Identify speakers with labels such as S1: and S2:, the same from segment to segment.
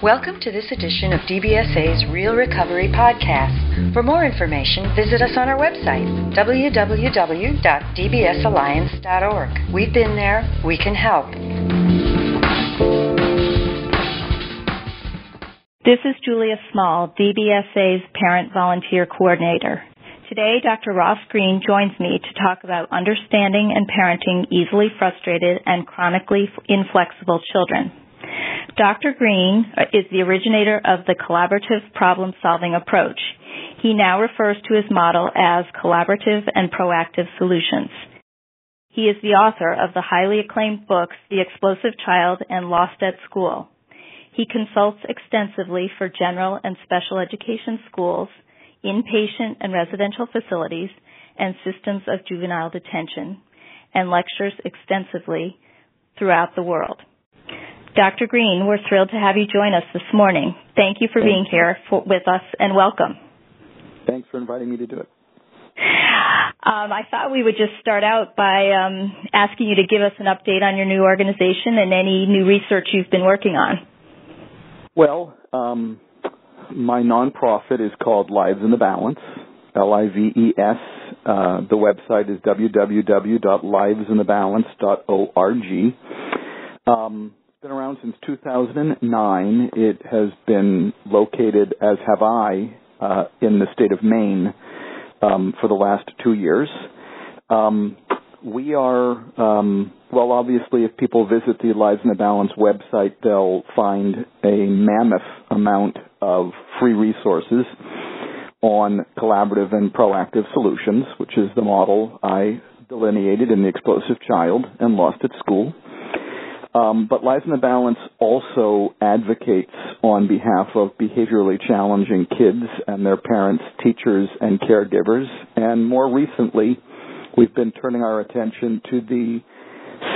S1: Welcome to this edition of DBSA's Real Recovery Podcast. For more information, visit us on our website, www.dbsalliance.org. We've been there, we can help.
S2: This is Julia Small, DBSA's Parent Volunteer Coordinator. Today, Dr. Ross Greene joins me to talk about understanding and parenting easily frustrated and chronically inflexible children. Dr. Greene uh, is the originator of the collaborative problem solving approach. He now refers to his model as collaborative and proactive solutions. He is the author of the highly acclaimed books The Explosive Child and Lost at School. He consults extensively for general and special education schools, inpatient and residential facilities, and systems of juvenile detention, and lectures extensively throughout the world. Dr. Greene, we're thrilled to have you join us this morning. Thank you for being here for, with us and welcome.
S3: Thanks for inviting me to do it.
S2: Um, I thought we would just start out by um, asking you to give us an update on your new organization and any new research you've been working on.
S3: Well, um, my nonprofit is called Lives in the Balance, L-I-V-E-S. Uh, the website is www.livesinthebalance.org. Um, been around since 2009. It has been located, as have I, uh, in the state of Maine um, for the last two years. Um, we are, um, well, obviously, if people visit the Lives in the Balance website, they'll find a mammoth amount of free resources on collaborative and proactive solutions, which is the model I delineated in The Explosive Child and Lost at School. Um, but Lives in the Balance also advocates on behalf of behaviorally challenging kids and their parents, teachers, and caregivers. And more recently, we've been turning our attention to the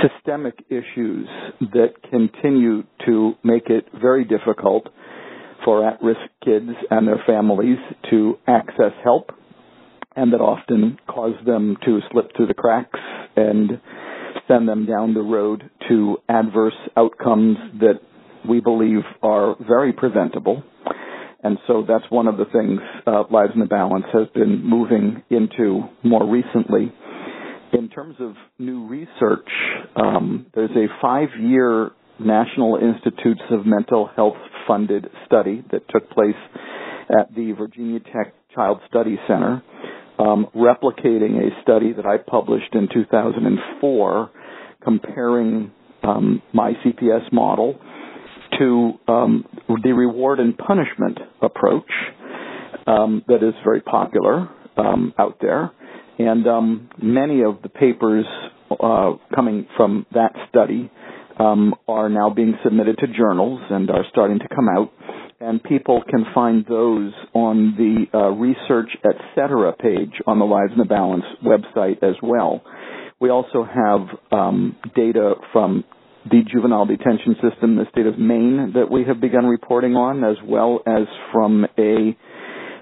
S3: systemic issues that continue to make it very difficult for at-risk kids and their families to access help and that often cause them to slip through the cracks and send them down the road to adverse outcomes that we believe are very preventable. And so that's one of the things uh, Lives in the Balance has been moving into more recently. In terms of new research, um, there's a five-year National Institutes of Mental Health funded study that took place at the Virginia Tech Child Study Center um, replicating a study that I published in 2004 comparing um, my CPS model to um, the reward and punishment approach um, that is very popular um, out there. And um, many of the papers uh, coming from that study are now being submitted to journals and are starting to come out and people can find those on the uh, Research Etc. page on the Lives in the Balance website as well. We also have um, data from the juvenile detention system in the state of Maine that we have begun reporting on, as well as from a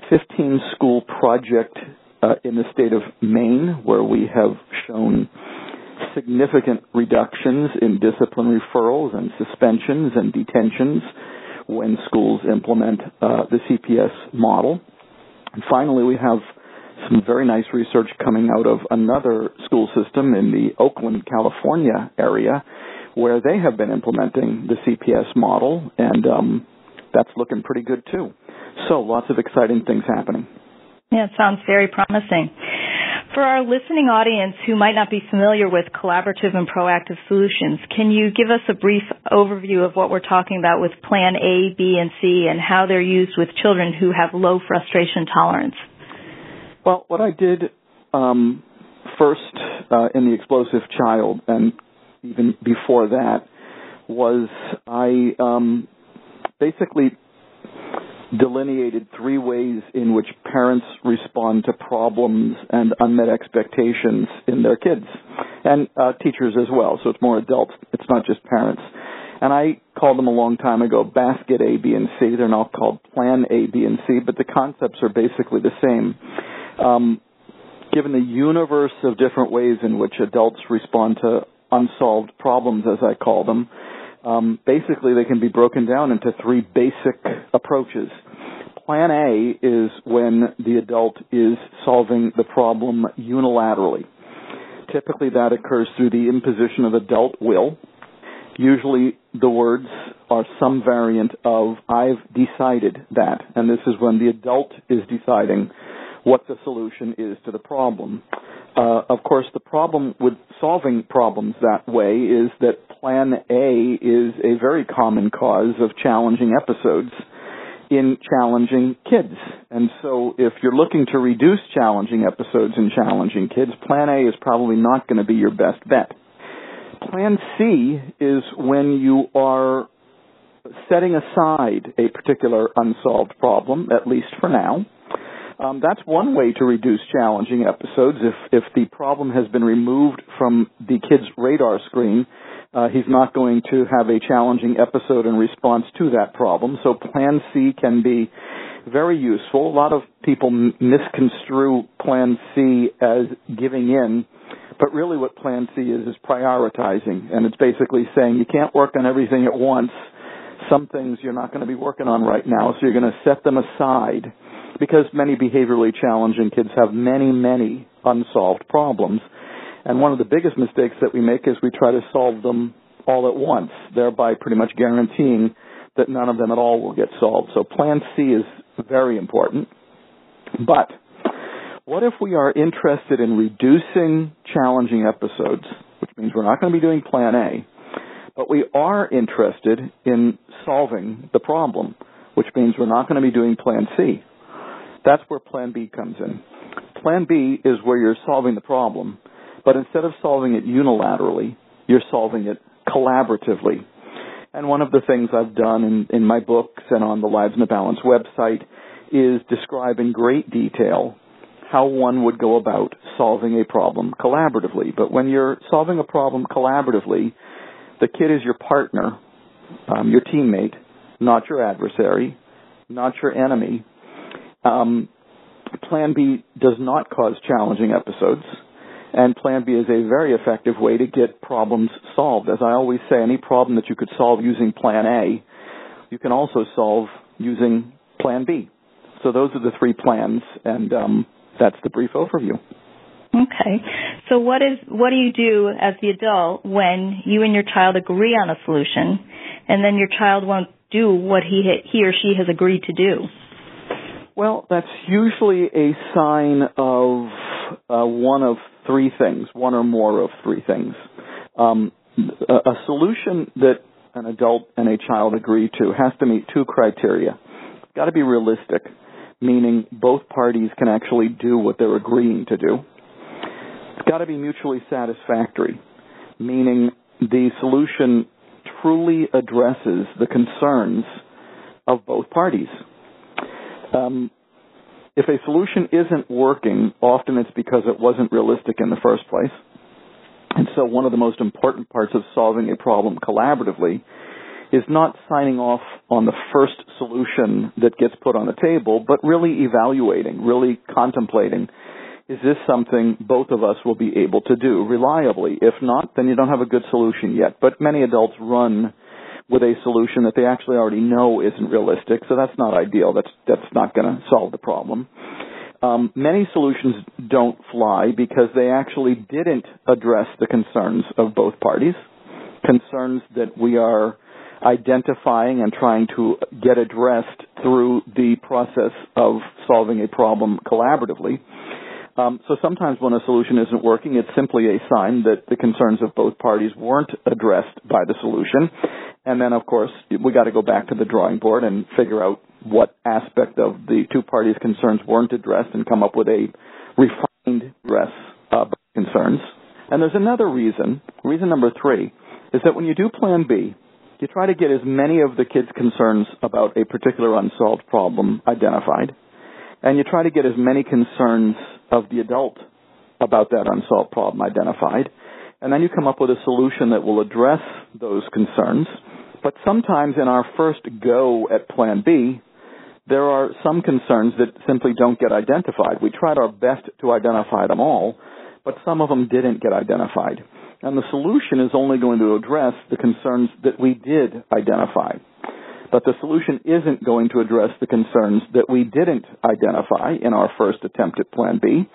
S3: 15 school project uh, in the state of Maine where we have shown significant reductions in discipline referrals and suspensions and detentions when schools implement uh, the CPS model. And finally, we have some very nice research coming out of another school system in the Oakland, California area, where they have been implementing the CPS model, and um, that's looking pretty good too. So, lots of exciting things happening.
S2: Yeah, it sounds very promising. For our listening audience who might not be familiar with collaborative and proactive solutions, can you give us a brief overview of what we're talking about with Plan A, B, and C and how they're used with children who have low frustration tolerance?
S3: Well, what I did um, first uh, in The Explosive Child and even before that was I um, basically delineated three ways in which parents respond to problems and unmet expectations in their kids, and uh, teachers as well. So it's more adults. It's not just parents. And I called them a long time ago basket A, B, and C. They're now called Plan A, B, and C, but the concepts are basically the same. Um, given the universe of different ways in which adults respond to unsolved problems, as I call them, Um, basically, they can be broken down into three basic approaches. Plan A is when the adult is solving the problem unilaterally. Typically, that occurs through the imposition of adult will. Usually, the words are some variant of I've decided that, and this is when the adult is deciding what the solution is to the problem. Uh, of course, the problem with solving problems that way is that plan A is a very common cause of challenging episodes in challenging kids. And so if you're looking to reduce challenging episodes in challenging kids, plan A is probably not going to be your best bet. Plan C is when you are setting aside a particular unsolved problem, at least for now, um, that's one way to reduce challenging episodes. If if the problem has been removed from the kid's radar screen, uh, he's not going to have a challenging episode in response to that problem. So Plan C can be very useful. A lot of people m- misconstrue Plan C as giving in, but really what Plan C is is prioritizing, and it's basically saying you can't work on everything at once. Some things you're not going to be working on right now, so you're going to set them aside because many behaviorally challenging kids have many, many unsolved problems. And one of the biggest mistakes that we make is we try to solve them all at once, thereby pretty much guaranteeing that none of them at all will get solved. So plan C is very important. But what if we are interested in reducing challenging episodes, which means we're not going to be doing plan A, but we are interested in solving the problem, which means we're not going to be doing plan C. That's where Plan B comes in. Plan B is where you're solving the problem, but instead of solving it unilaterally, you're solving it collaboratively. And one of the things I've done in, in my books and on the Lives in the Balance website is describe in great detail how one would go about solving a problem collaboratively. But when you're solving a problem collaboratively, the kid is your partner, um, your teammate, not your adversary, not your enemy, um, Plan B does not cause challenging episodes, and Plan B is a very effective way to get problems solved. As I always say, any problem that you could solve using Plan A, you can also solve using Plan B. So those are the three plans, and um, that's the brief overview.
S2: Okay. So what is what do you do as the adult when you and your child agree on a solution, and then your child won't do what he he or she has agreed to do?
S3: Well, that's usually a sign of uh, one of three things, one or more of three things. Um, a, a solution that an adult and a child agree to has to meet two criteria. It's got to be realistic, meaning both parties can actually do what they're agreeing to do. It's got to be mutually satisfactory, meaning the solution truly addresses the concerns of both parties. Um, if a solution isn't working, often it's because it wasn't realistic in the first place. And so one of the most important parts of solving a problem collaboratively is not signing off on the first solution that gets put on the table, but really evaluating, really contemplating, is this something both of us will be able to do reliably? If not, then you don't have a good solution yet. But many adults run with a solution that they actually already know isn't realistic. So that's not ideal. That's that's not going to solve the problem. Um, many solutions don't fly because they actually didn't address the concerns of both parties, concerns that we are identifying and trying to get addressed through the process of solving a problem collaboratively. Um, so sometimes when a solution isn't working, it's simply a sign that the concerns of both parties weren't addressed by the solution. And then, of course, we got to go back to the drawing board and figure out what aspect of the two parties' concerns weren't addressed and come up with a refined address of concerns. And there's another reason, reason number three, is that when you do Plan B, you try to get as many of the kids' concerns about a particular unsolved problem identified, and you try to get as many concerns of the adult about that unsolved problem identified, and then you come up with a solution that will address those concerns. But sometimes in our first go at Plan B, there are some concerns that simply don't get identified. We tried our best to identify them all, but some of them didn't get identified. And the solution is only going to address the concerns that we did identify. But the solution isn't going to address the concerns that we didn't identify in our first attempt at Plan B.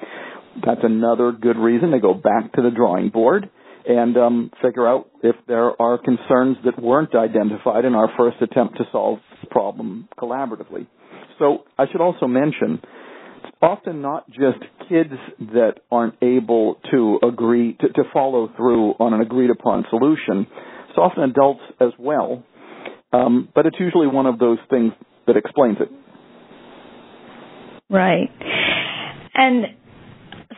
S3: That's another good reason to go back to the drawing board and um, figure out if there are concerns that weren't identified in our first attempt to solve the problem collaboratively. So I should also mention it's often not just kids that aren't able to agree to, to follow through on an agreed upon solution. It's often adults as well, um, but it's usually one of those things that explains it.
S2: Right. And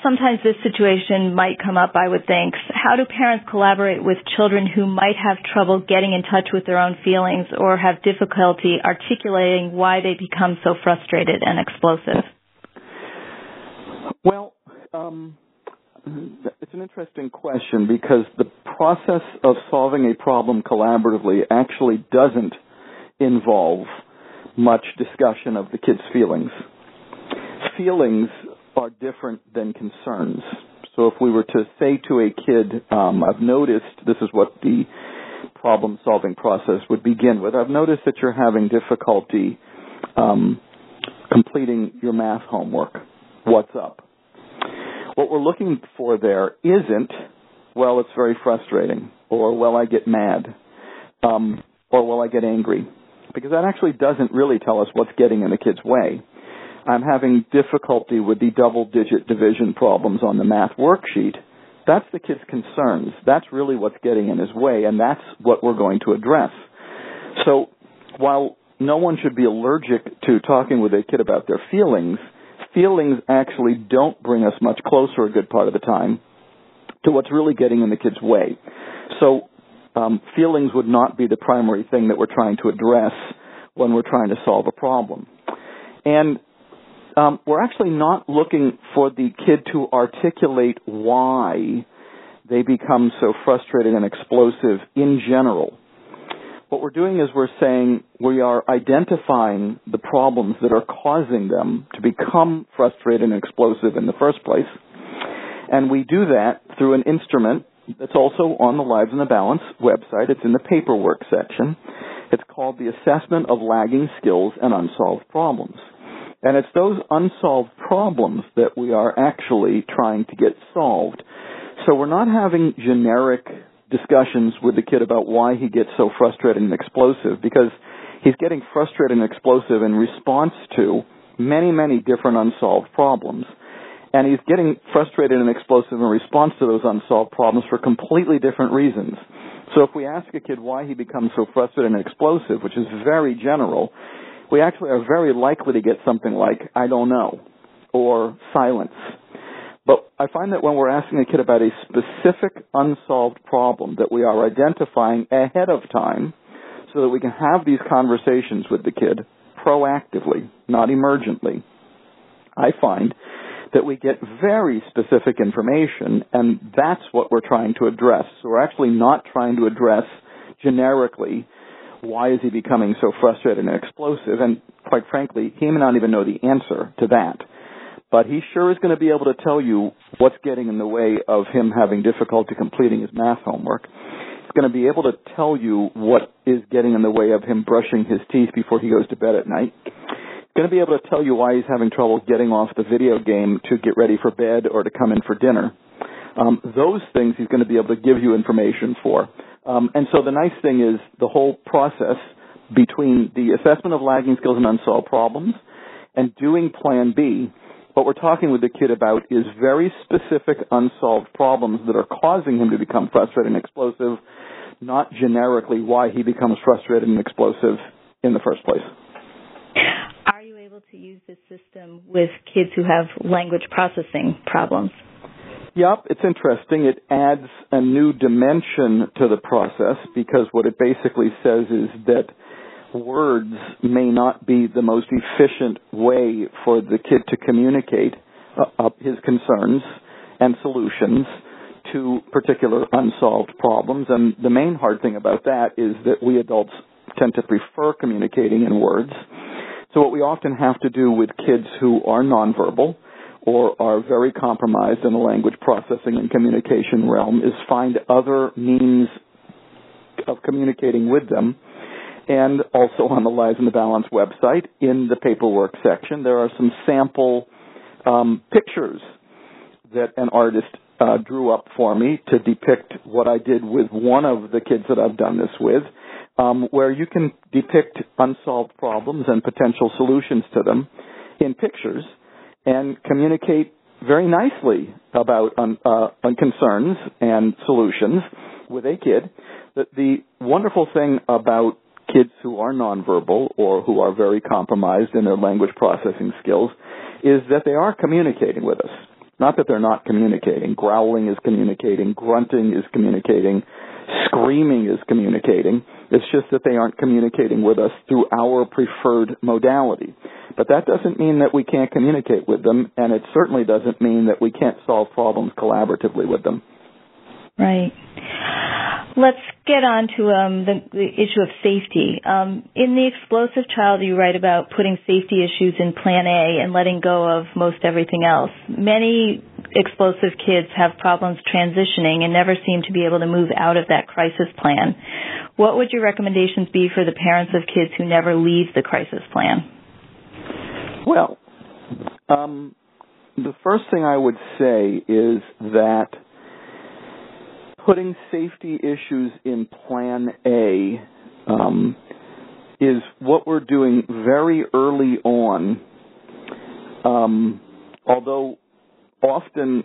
S2: sometimes this situation might come up, I would think. How do parents collaborate with children who might have trouble getting in touch with their own feelings or have difficulty articulating why they become so frustrated and explosive?
S3: Well, um, it's an interesting question because the process of solving a problem collaboratively actually doesn't involve much discussion of the kid's feelings. Feelings are different than concerns. So if we were to say to a kid, um, I've noticed this is what the problem solving process would begin with. I've noticed that you're having difficulty um, completing your math homework. What's up? What we're looking for there isn't, well, it's very frustrating, or well, I get mad, um, or well, I get angry, because that actually doesn't really tell us what's getting in the kid's way. I'm having difficulty with the double digit division problems on the math worksheet. That's the kid's concerns. That's really what's getting in his way, and that's what we're going to address. So while no one should be allergic to talking with a kid about their feelings, feelings actually don't bring us much closer a good part of the time to what's really getting in the kid's way. So um, feelings would not be the primary thing that we're trying to address when we're trying to solve a problem. And um, we're actually not looking for the kid to articulate why they become so frustrated and explosive in general. What we're doing is we're saying we are identifying the problems that are causing them to become frustrated and explosive in the first place. And we do that through an instrument that's also on the Lives in the Balance website. It's in the paperwork section. It's called the Assessment of Lagging Skills and Unsolved Problems. And it's those unsolved problems that we are actually trying to get solved. So we're not having generic discussions with the kid about why he gets so frustrated and explosive because he's getting frustrated and explosive in response to many, many different unsolved problems. And he's getting frustrated and explosive in response to those unsolved problems for completely different reasons. So if we ask a kid why he becomes so frustrated and explosive, which is very general, we actually are very likely to get something like, I don't know, or silence. But I find that when we're asking a kid about a specific unsolved problem that we are identifying ahead of time so that we can have these conversations with the kid proactively, not emergently, I find that we get very specific information and that's what we're trying to address. So we're actually not trying to address generically why is he becoming so frustrated and explosive? And quite frankly, he may not even know the answer to that. But he sure is going to be able to tell you what's getting in the way of him having difficulty completing his math homework. He's going to be able to tell you what is getting in the way of him brushing his teeth before he goes to bed at night. He's going to be able to tell you why he's having trouble getting off the video game to get ready for bed or to come in for dinner. Um, those things he's going to be able to give you information for. Um, and so the nice thing is the whole process between the assessment of lagging skills and unsolved problems and doing Plan B, what we're talking with the kid about is very specific unsolved problems that are causing him to become frustrated and explosive, not generically why he becomes frustrated and explosive in the first place.
S2: Are you able to use this system with kids who have language processing problems?
S3: Yep, it's interesting. It adds a new dimension to the process because what it basically says is that words may not be the most efficient way for the kid to communicate uh, his concerns and solutions to particular unsolved problems. And the main hard thing about that is that we adults tend to prefer communicating in words. So what we often have to do with kids who are nonverbal or are very compromised in the language processing and communication realm is find other means of communicating with them. And also on the Lives in the Balance website, in the paperwork section, there are some sample um, pictures that an artist uh, drew up for me to depict what I did with one of the kids that I've done this with, um, where you can depict unsolved problems and potential solutions to them in pictures and communicate very nicely about un, uh, concerns and solutions with a kid. The, the wonderful thing about kids who are nonverbal or who are very compromised in their language processing skills is that they are communicating with us. Not that they're not communicating. Growling is communicating. Grunting is communicating. Screaming is communicating. It's just that they aren't communicating with us through our preferred modality. But that doesn't mean that we can't communicate with them, and it certainly doesn't mean that we can't solve problems collaboratively with them.
S2: Right. Let's get on to um, the, the, issue of safety. Um, in the explosive child, you write about putting safety issues in Plan A and letting go of most everything else. Many explosive kids have problems transitioning and never seem to be able to move out of that crisis plan. What would your recommendations be for the parents of kids who never leave the crisis plan?
S3: Well, um, the first thing I would say is that putting safety issues in Plan A um, is what we're doing very early on. Um, although often,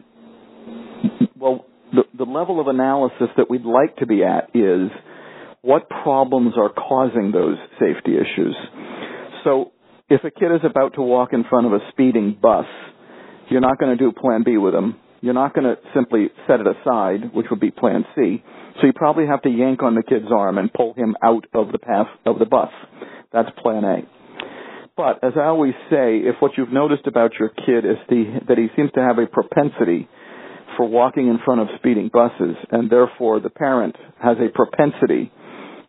S3: well, the, the level of analysis that we'd like to be at is what problems are causing those safety issues. So if a kid is about to walk in front of a speeding bus, you're not going to do Plan B with them you're not going to simply set it aside, which would be plan C. So you probably have to yank on the kid's arm and pull him out of the path of the bus. That's plan A. But as I always say, if what you've noticed about your kid is the, that he seems to have a propensity for walking in front of speeding buses, and therefore the parent has a propensity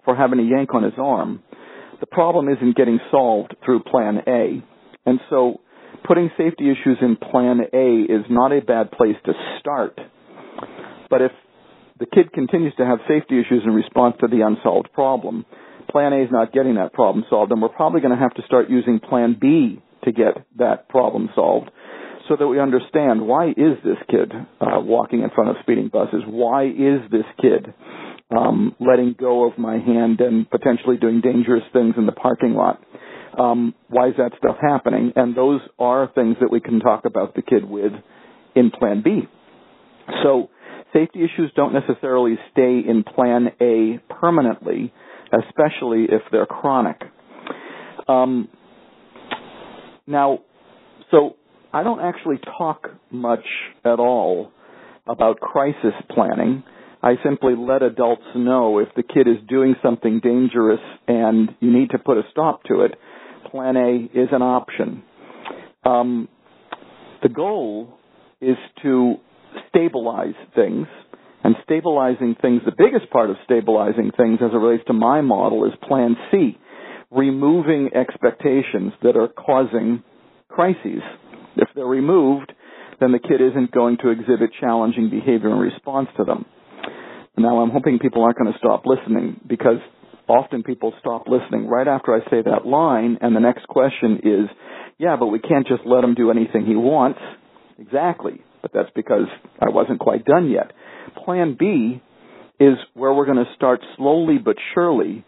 S3: for having to yank on his arm, the problem isn't getting solved through plan A. And so putting safety issues in plan A is not a bad place to start. But if the kid continues to have safety issues in response to the unsolved problem, plan A is not getting that problem solved, and we're probably going to have to start using plan B to get that problem solved so that we understand why is this kid uh, walking in front of speeding buses? Why is this kid um, letting go of my hand and potentially doing dangerous things in the parking lot? Um, why is that stuff happening? And those are things that we can talk about the kid with in Plan B. So safety issues don't necessarily stay in Plan A permanently, especially if they're chronic. Um, now, so I don't actually talk much at all about crisis planning. I simply let adults know if the kid is doing something dangerous and you need to put a stop to it plan A is an option. Um, the goal is to stabilize things. And stabilizing things, the biggest part of stabilizing things as it relates to my model is plan C, removing expectations that are causing crises. If they're removed, then the kid isn't going to exhibit challenging behavior in response to them. Now I'm hoping people aren't going to stop listening because often people stop listening right after I say that line, and the next question is, yeah, but we can't just let him do anything he wants. Exactly, but that's because I wasn't quite done yet. Plan B is where we're going to start slowly but surely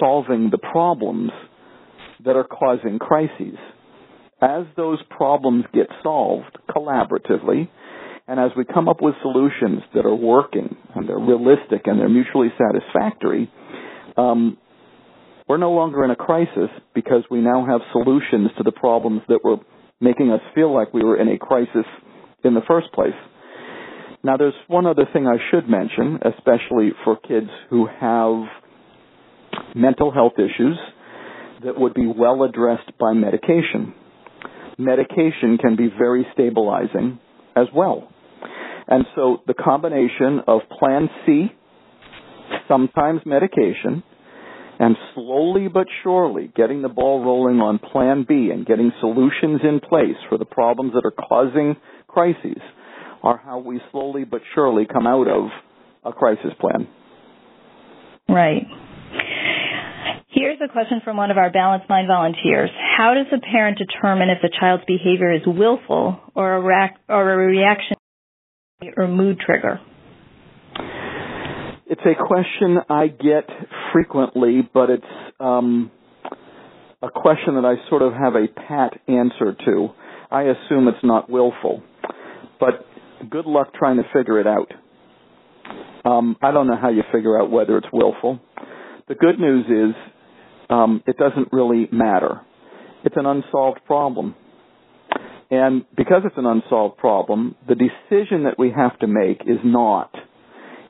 S3: solving the problems that are causing crises. As those problems get solved collaboratively, and as we come up with solutions that are working and they're realistic and they're mutually satisfactory, um, we're no longer in a crisis because we now have solutions to the problems that were making us feel like we were in a crisis in the first place. Now, there's one other thing I should mention, especially for kids who have mental health issues that would be well addressed by medication. Medication can be very stabilizing as well. And so the combination of Plan C sometimes medication, and slowly but surely getting the ball rolling on plan B and getting solutions in place for the problems that are causing crises are how we slowly but surely come out of a crisis plan.
S2: Right. Here's a question from one of our Balanced Mind volunteers. How does a parent determine if a child's behavior is willful or a, or a reaction or mood trigger?
S3: It's a question I get frequently, but it's um, a question that I sort of have a pat answer to. I assume it's not willful, but good luck trying to figure it out. Um, I don't know how you figure out whether it's willful. The good news is um, it doesn't really matter. It's an unsolved problem. And because it's an unsolved problem, the decision that we have to make is not,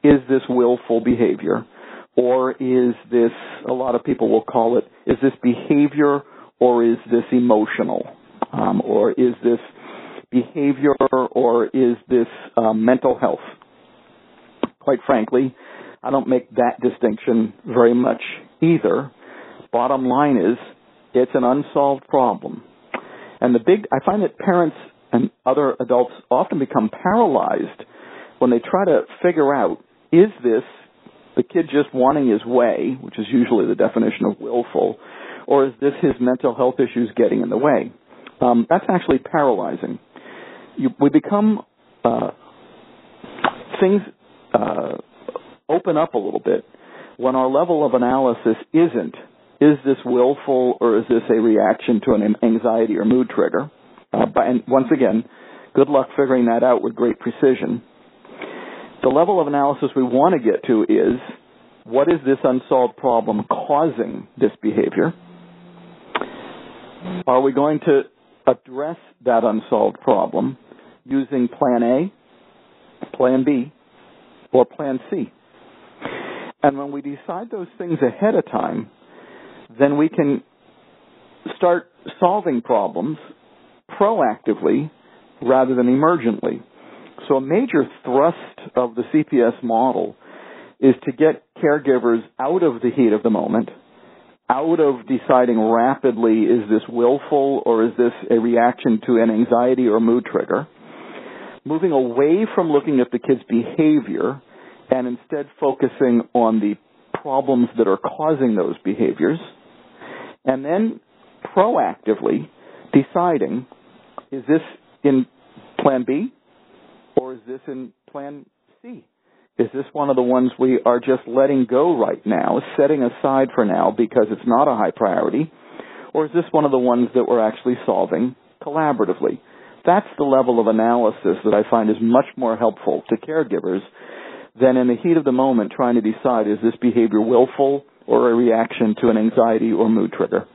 S3: is this willful behavior? Or is this, a lot of people will call it, is this behavior or is this emotional? Um, or is this behavior or is this um, mental health? Quite frankly, I don't make that distinction very much either. Bottom line is, it's an unsolved problem. And the big, I find that parents and other adults often become paralyzed when they try to figure out, is this the kid just wanting his way, which is usually the definition of willful, or is this his mental health issues getting in the way? Um, that's actually paralyzing. You, we become uh, things uh, open up a little bit when our level of analysis isn't is this willful or is this a reaction to an anxiety or mood trigger? Uh, and once again, good luck figuring that out with great precision. The level of analysis we want to get to is what is this unsolved problem causing this behavior? Are we going to address that unsolved problem using plan A, plan B, or plan C? And when we decide those things ahead of time, then we can start solving problems proactively rather than emergently. So a major thrust of the CPS model is to get caregivers out of the heat of the moment, out of deciding rapidly is this willful or is this a reaction to an anxiety or mood trigger, moving away from looking at the kid's behavior and instead focusing on the problems that are causing those behaviors, and then proactively deciding is this in plan B is this in plan C? Is this one of the ones we are just letting go right now, setting aside for now because it's not a high priority? Or is this one of the ones that we're actually solving collaboratively? That's the level of analysis that I find is much more helpful to caregivers than in the heat of the moment trying to decide is this behavior willful or a reaction to an anxiety or mood trigger.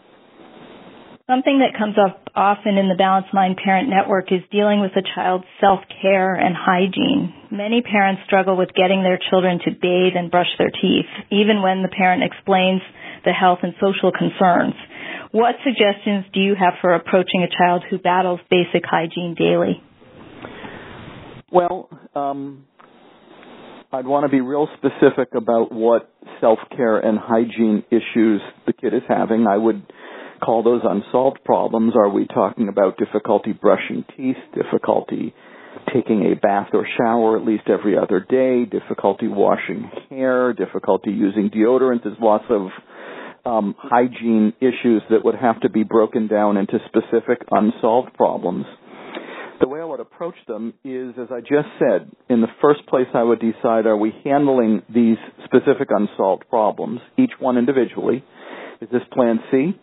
S2: Something that comes up often in the Balanced Mind Parent Network is dealing with a child's self-care and hygiene. Many parents struggle with getting their children to bathe and brush their teeth, even when the parent explains the health and social concerns. What suggestions do you have for approaching a child who battles basic hygiene daily?
S3: Well, um, I'd want to be real specific about what self-care and hygiene issues the kid is having. I would call those unsolved problems? Are we talking about difficulty brushing teeth, difficulty taking a bath or shower at least every other day, difficulty washing hair, difficulty using deodorant? There's lots of um, hygiene issues that would have to be broken down into specific unsolved problems. The way I would approach them is, as I just said, in the first place I would decide are we handling these specific unsolved problems, each one individually? Is this plan C?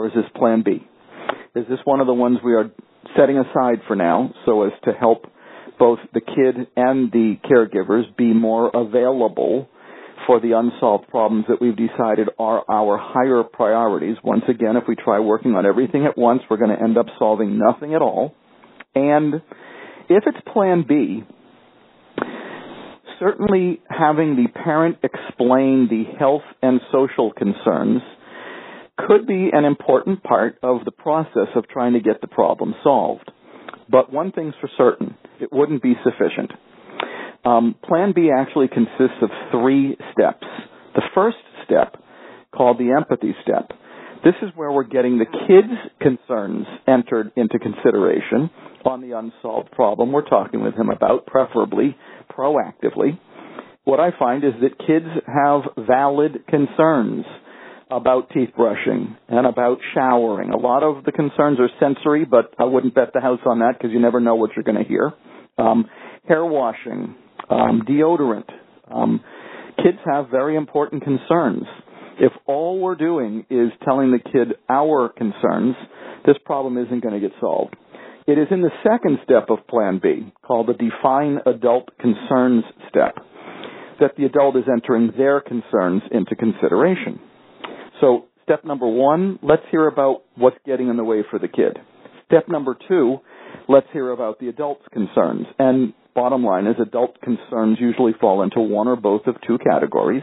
S3: Or is this plan B? Is this one of the ones we are setting aside for now so as to help both the kid and the caregivers be more available for the unsolved problems that we've decided are our higher priorities. Once again, if we try working on everything at once, we're going to end up solving nothing at all. And if it's plan B, certainly having the parent explain the health and social concerns could be an important part of the process of trying to get the problem solved. But one thing's for certain, it wouldn't be sufficient. Um, plan B actually consists of three steps. The first step called the empathy step. This is where we're getting the kids' concerns entered into consideration on the unsolved problem we're talking with him about, preferably proactively. What I find is that kids have valid concerns about teeth brushing and about showering. A lot of the concerns are sensory, but I wouldn't bet the house on that because you never know what you're going to hear. Um, hair washing, um, deodorant. Um, kids have very important concerns. If all we're doing is telling the kid our concerns, this problem isn't going to get solved. It is in the second step of Plan B, called the Define Adult Concerns step, that the adult is entering their concerns into consideration. So, step number one, let's hear about what's getting in the way for the kid. Step number two, let's hear about the adult's concerns. And bottom line is adult concerns usually fall into one or both of two categories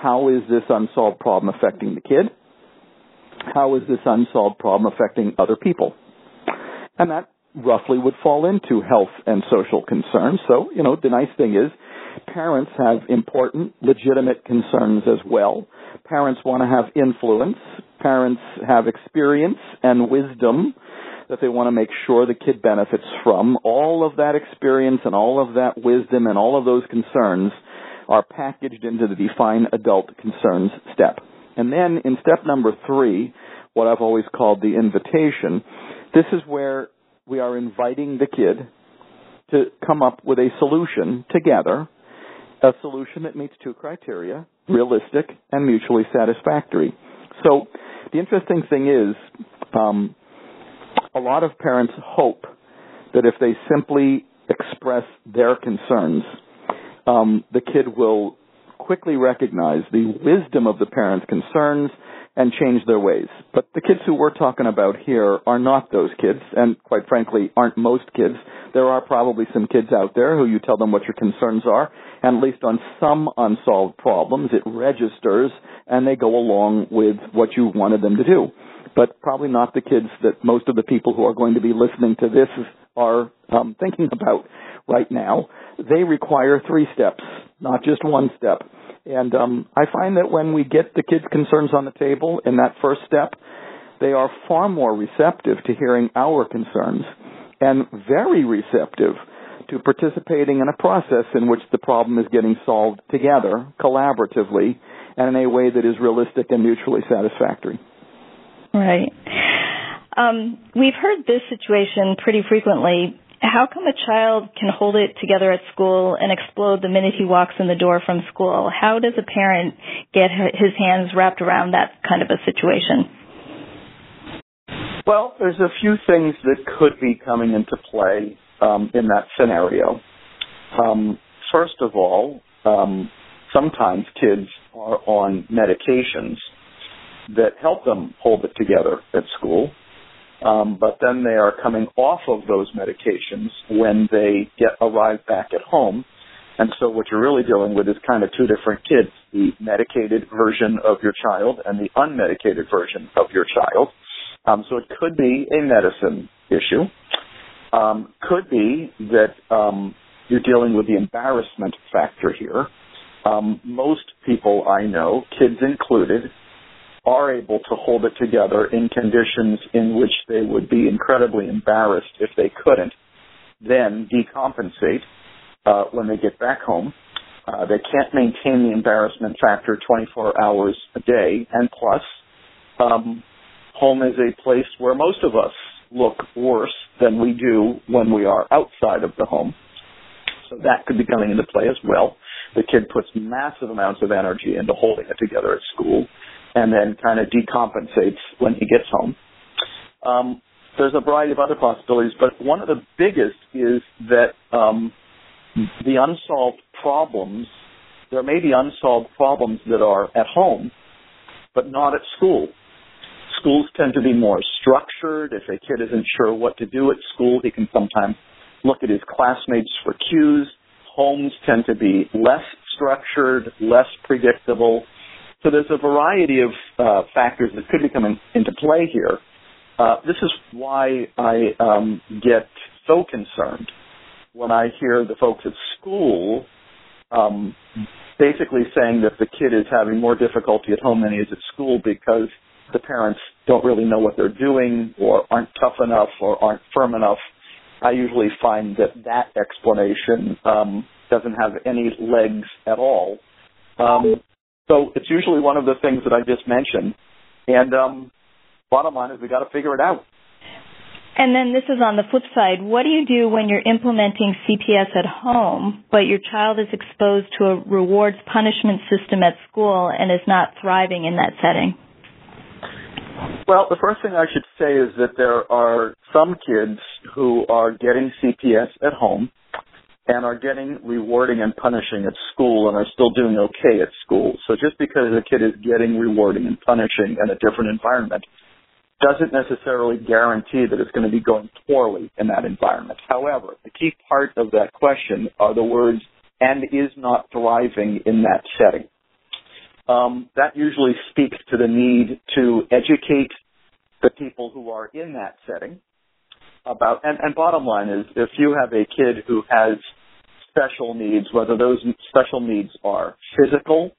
S3: how is this unsolved problem affecting the kid? How is this unsolved problem affecting other people? And that roughly would fall into health and social concerns. So, you know, the nice thing is parents have important, legitimate concerns as well. Parents want to have influence. Parents have experience and wisdom that they want to make sure the kid benefits from. All of that experience and all of that wisdom and all of those concerns are packaged into the define adult concerns step. And then in step number three, what I've always called the invitation, this is where we are inviting the kid to come up with a solution together, a solution that meets two criteria, realistic and mutually satisfactory. So the interesting thing is, um, a lot of parents hope that if they simply express their concerns, um, the kid will quickly recognize the wisdom of the parents' concerns and change their ways. But the kids who we're talking about here are not those kids, and quite frankly, aren't most kids. There are probably some kids out there who you tell them what your concerns are, and at least on some unsolved problems, it registers and they go along with what you wanted them to do. But probably not the kids that most of the people who are going to be listening to this are um, thinking about right now they require three steps, not just one step. And um, I find that when we get the kids' concerns on the table in that first step, they are far more receptive to hearing our concerns and very receptive to participating in a process in which the problem is getting solved together, collaboratively, and in a way that is realistic and mutually satisfactory.
S2: Right. Um, we've heard this situation pretty frequently how come a child can hold it together at school and explode the minute he walks in the door from school? How does a parent get his hands wrapped around that kind of a situation?
S3: Well, there's a few things that could be coming into play um, in that scenario. Um, first of all, um, sometimes kids are on medications that help them hold it together at school um, but then they are coming off of those medications when they get arrive back at home. And so what you're really dealing with is kind of two different kids, the medicated version of your child and the unmedicated version of your child. Um, so it could be a medicine issue. Um, could be that um, you're dealing with the embarrassment factor here. Um, most people I know, kids included, are able to hold it together in conditions in which they would be incredibly embarrassed if they couldn't, then decompensate uh, when they get back home. Uh, they can't maintain the embarrassment factor 24 hours a day, and plus, um, home is a place where most of us look worse than we do when we are outside of the home. So that could be coming into play as well. The kid puts massive amounts of energy into holding it together at school and then kind of decompensates when he gets home. Um, there's a variety of other possibilities, but one of the biggest is that um, the unsolved problems, there may be unsolved problems that are at home, but not at school. Schools tend to be more structured. If a kid isn't sure what to do at school, he can sometimes look at his classmates for cues. Homes tend to be less structured, less predictable. So there's a variety of uh, factors that could be coming into play here. Uh, this is why I um, get so concerned when I hear the folks at school um, basically saying that the kid is having more difficulty at home than he is at school because the parents don't really know what they're doing or aren't tough enough or aren't firm enough. I usually find that that explanation um, doesn't have any legs at all. Um, so it's usually one of the things that I just mentioned. And um, bottom line is we got to figure it out.
S2: And then this is on the flip side. What do you do when you're implementing CPS at home, but your child is exposed to a rewards punishment system at school and is not thriving in that setting?
S3: Well, the first thing I should say is that there are some kids who are getting CPS at home and are getting rewarding and punishing at school and are still doing okay at school. So just because a kid is getting rewarding and punishing in a different environment doesn't necessarily guarantee that it's going to be going poorly in that environment. However, the key part of that question are the words and is not thriving in that setting. Um, that usually speaks to the need to educate the people who are in that setting about, and, and bottom line is if you have a kid who has special needs, whether those special needs are physical,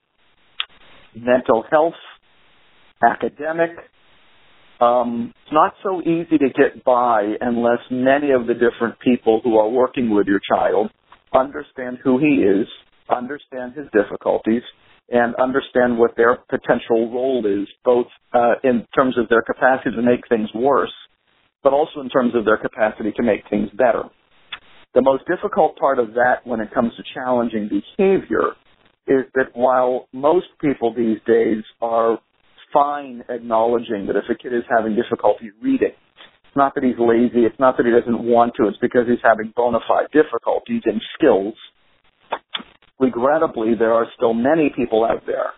S3: mental health, academic, um, it's not so easy to get by unless many of the different people who are working with your child understand who he is, understand his difficulties, and understand what their potential role is, both uh, in terms of their capacity to make things worse, but also in terms of their capacity to make things better. The most difficult part of that when it comes to challenging behavior is that while most people these days are fine acknowledging that if a kid is having difficulty reading, it's not that he's lazy, it's not that he doesn't want to, it's because he's having bona fide difficulties in skills. Regrettably, there are still many people out there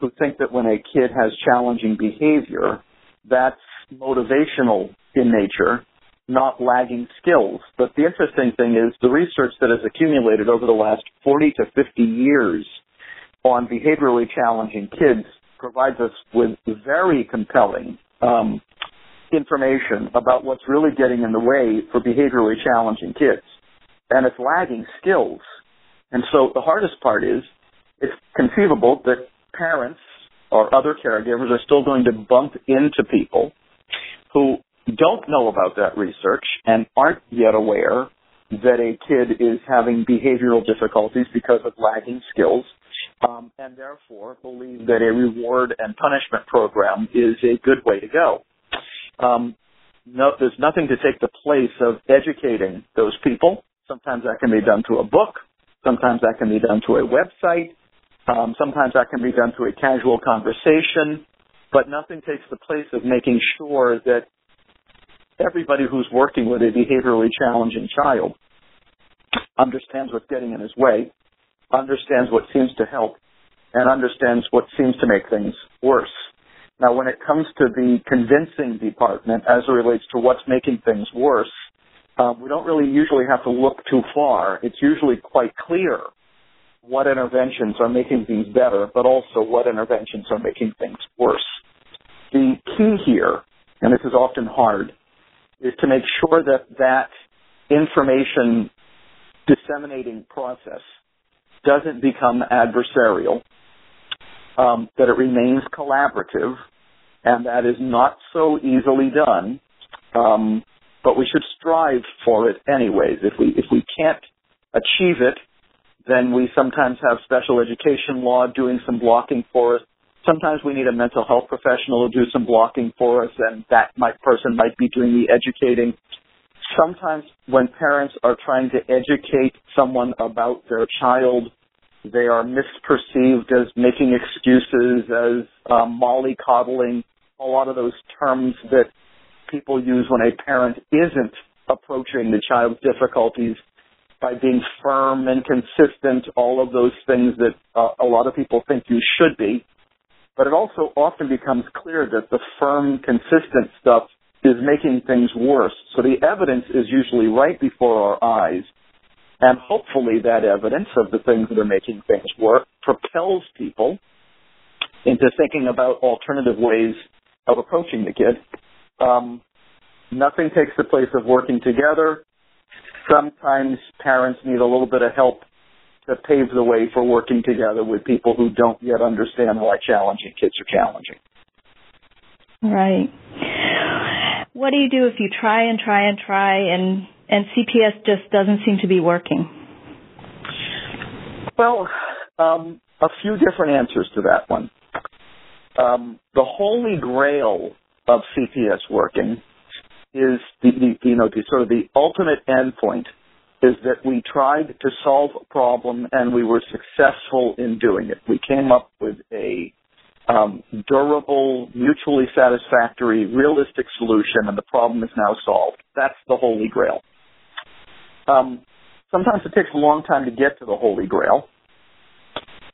S3: who think that when a kid has challenging behavior, that's motivational in nature, not lagging skills. But the interesting thing is the research that has accumulated over the last 40 to 50 years on behaviorally challenging kids provides us with very compelling um, information about what's really getting in the way for behaviorally challenging kids. And it's lagging skills. And so the hardest part is it's conceivable that parents or other caregivers are still going to bump into people who don't know about that research and aren't yet aware that a kid is having behavioral difficulties because of lagging skills um, and therefore believe that a reward and punishment program is a good way to go. Um, no, there's nothing to take the place of educating those people. Sometimes that can be done through a book. Sometimes that can be done through a website. Um, sometimes that can be done through a casual conversation. But nothing takes the place of making sure that everybody who's working with a behaviorally challenging child understands what's getting in his way understands what seems to help and understands what seems to make things worse. Now, when it comes to the convincing department as it relates to what's making things worse, um, we don't really usually have to look too far. It's usually quite clear what interventions are making things better, but also what interventions are making things worse. The key here, and this is often hard, is to make sure that that information disseminating process doesn't become adversarial, um, that it remains collaborative, and that is not so easily done. Um, but we should strive for it anyways. If we if we can't achieve it, then we sometimes have special education law doing some blocking for us. Sometimes we need a mental health professional to do some blocking for us, and that might, person might be doing the educating sometimes when parents are trying to educate someone about their child, they are misperceived as making excuses, as um, mollycoddling, a lot of those terms that people use when a parent isn't approaching the child's difficulties by being firm and consistent, all of those things that uh, a lot of people think you should be. But it also often becomes clear that the firm, consistent stuff is making things worse. So the evidence is usually right before our eyes. And hopefully that evidence of the things that are making things work propels people into thinking about alternative ways of approaching the kid. Um, nothing takes the place of working together. Sometimes parents need a little bit of help that pave the way for working together with people who don't yet understand why challenging kids are challenging.
S2: Right. What do you do if you try and try and try and and CPS just doesn't seem to be working?
S3: Well, um, a few different answers to that one. Um, the holy grail of CPS working is the, the, you know the sort of the ultimate endpoint is that we tried to solve a problem and we were successful in doing it. We came up with a um, durable, mutually satisfactory, realistic solution, and the problem is now solved. That's the holy grail. Um, sometimes it takes a long time to get to the holy grail,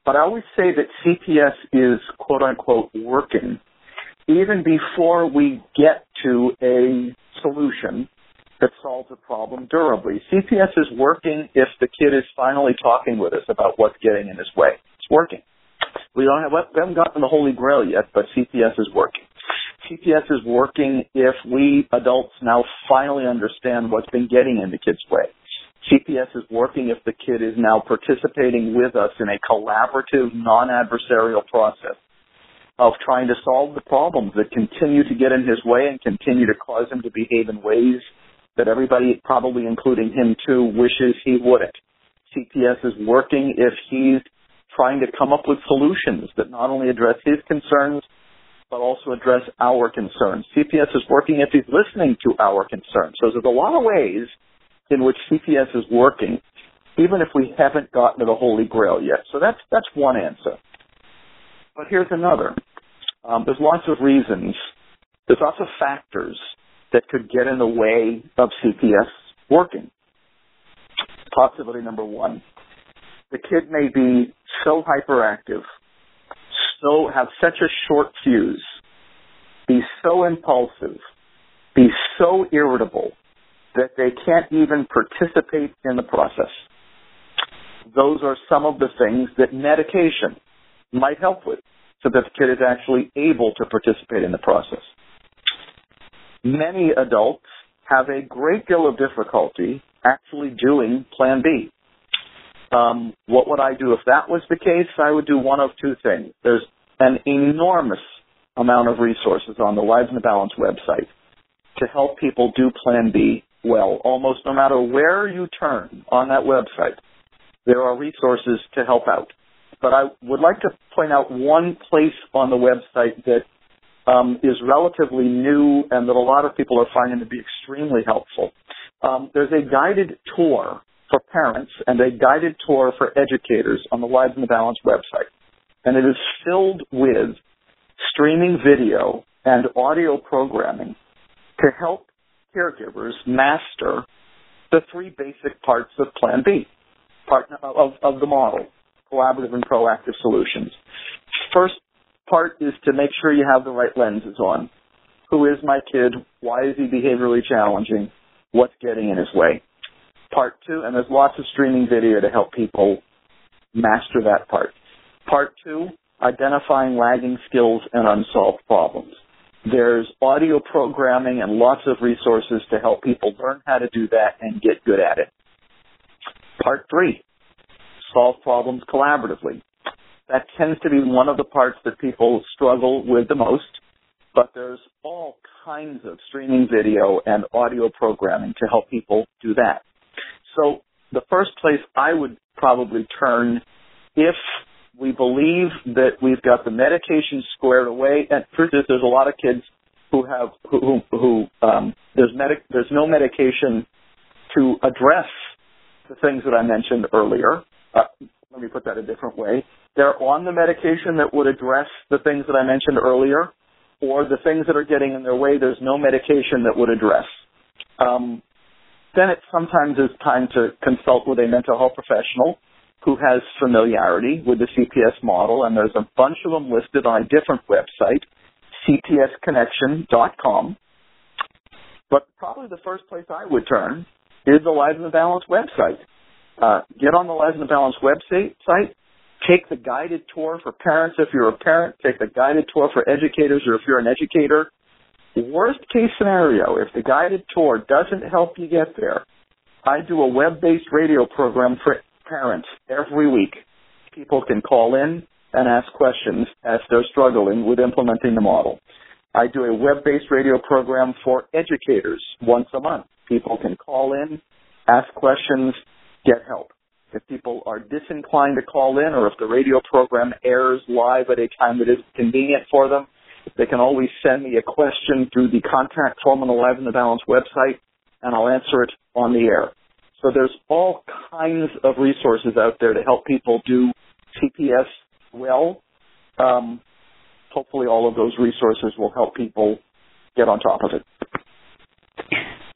S3: but I always say that CPS is quote unquote working even before we get to a solution that solves a problem durably. CPS is working if the kid is finally talking with us about what's getting in his way. It's working. We don't have, we haven't gotten the holy grail yet, but CPS is working. CPS is working if we adults now finally understand what's been getting in the kid's way. CPS is working if the kid is now participating with us in a collaborative, non-adversarial process of trying to solve the problems that continue to get in his way and continue to cause him to behave in ways that everybody, probably including him too, wishes he wouldn't. CPS is working if he's trying to come up with solutions that not only address his concerns, but also address our concerns. CPS is working if he's listening to our concerns. So there's a lot of ways in which CPS is working, even if we haven't gotten to the Holy Grail yet. So that's, that's one answer. But here's another. Um, there's lots of reasons. There's lots of factors that could get in the way of CPS working. Possibility number one. The kid may be so hyperactive, so have such a short fuse, be so impulsive, be so irritable that they can't even participate in the process. Those are some of the things that medication might help with so that the kid is actually able to participate in the process. Many adults have a great deal of difficulty actually doing Plan B. Um, what would I do if that was the case? I would do one of two things. There's an enormous amount of resources on the Lives in the Balance website to help people do Plan B well. Almost no matter where you turn on that website, there are resources to help out. But I would like to point out one place on the website that um, is relatively new and that a lot of people are finding to be extremely helpful. Um, there's a guided tour for parents and a guided tour for educators on the Lives in the Balance website. And it is filled with streaming video and audio programming to help caregivers master the three basic parts of Plan B, part of, of the model, collaborative and proactive solutions. First part is to make sure you have the right lenses on. Who is my kid? Why is he behaviorally challenging? What's getting in his way? part two, and there's lots of streaming video to help people master that part. Part two, identifying lagging skills and unsolved problems. There's audio programming and lots of resources to help people learn how to do that and get good at it. Part three, solve problems collaboratively. That tends to be one of the parts that people struggle with the most, but there's all kinds of streaming video and audio programming to help people do that. So the first place I would probably turn if we believe that we've got the medication squared away, and truth is there's a lot of kids who have who who, um, there's medic there's no medication to address the things that I mentioned earlier. Uh, let me put that a different way. They're on the medication that would address the things that I mentioned earlier, or the things that are getting in their way. There's no medication that would address. Um, then it sometimes is time to consult with a mental health professional who has familiarity with the CPS model, and there's a bunch of them listed on a different website, cpsconnection.com. But probably the first place I would turn is the Lives in the Balance website. Uh, get on the Lives in Balance website, take the guided tour for parents if you're a parent, take the guided tour for educators or if you're an educator, Worst case scenario, if the guided tour doesn't help you get there, I do a web-based radio program for parents every week, people can call in and ask questions as they're struggling with implementing the model. I do a web-based radio program for educators once a month. People can call in, ask questions, get help. If people are disinclined to call in or if the radio program airs live at a time that is convenient for them, they can always send me a question through the contact form on the Live in the Balance website and I'll answer it on the air. So there's all kinds of resources out there to help people do CPS well. Um, hopefully all of those resources will help people get on top of it.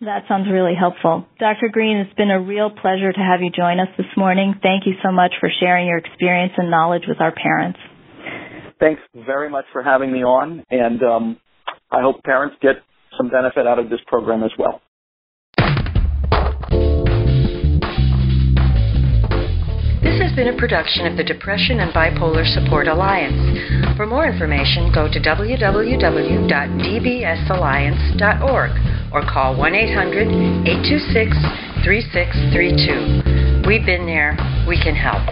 S2: That sounds really helpful. Dr. Greene, it's been a real pleasure to have you join us this morning. Thank you so much for sharing your experience and knowledge with our parents.
S3: Thanks very much for having me on, and um, I hope parents get some benefit out of this program as well.
S1: Been a production of the Depression and Bipolar Support Alliance. For more information, go to www.dbsalliance.org or call 1 800 826 3632. We've been there, we can help.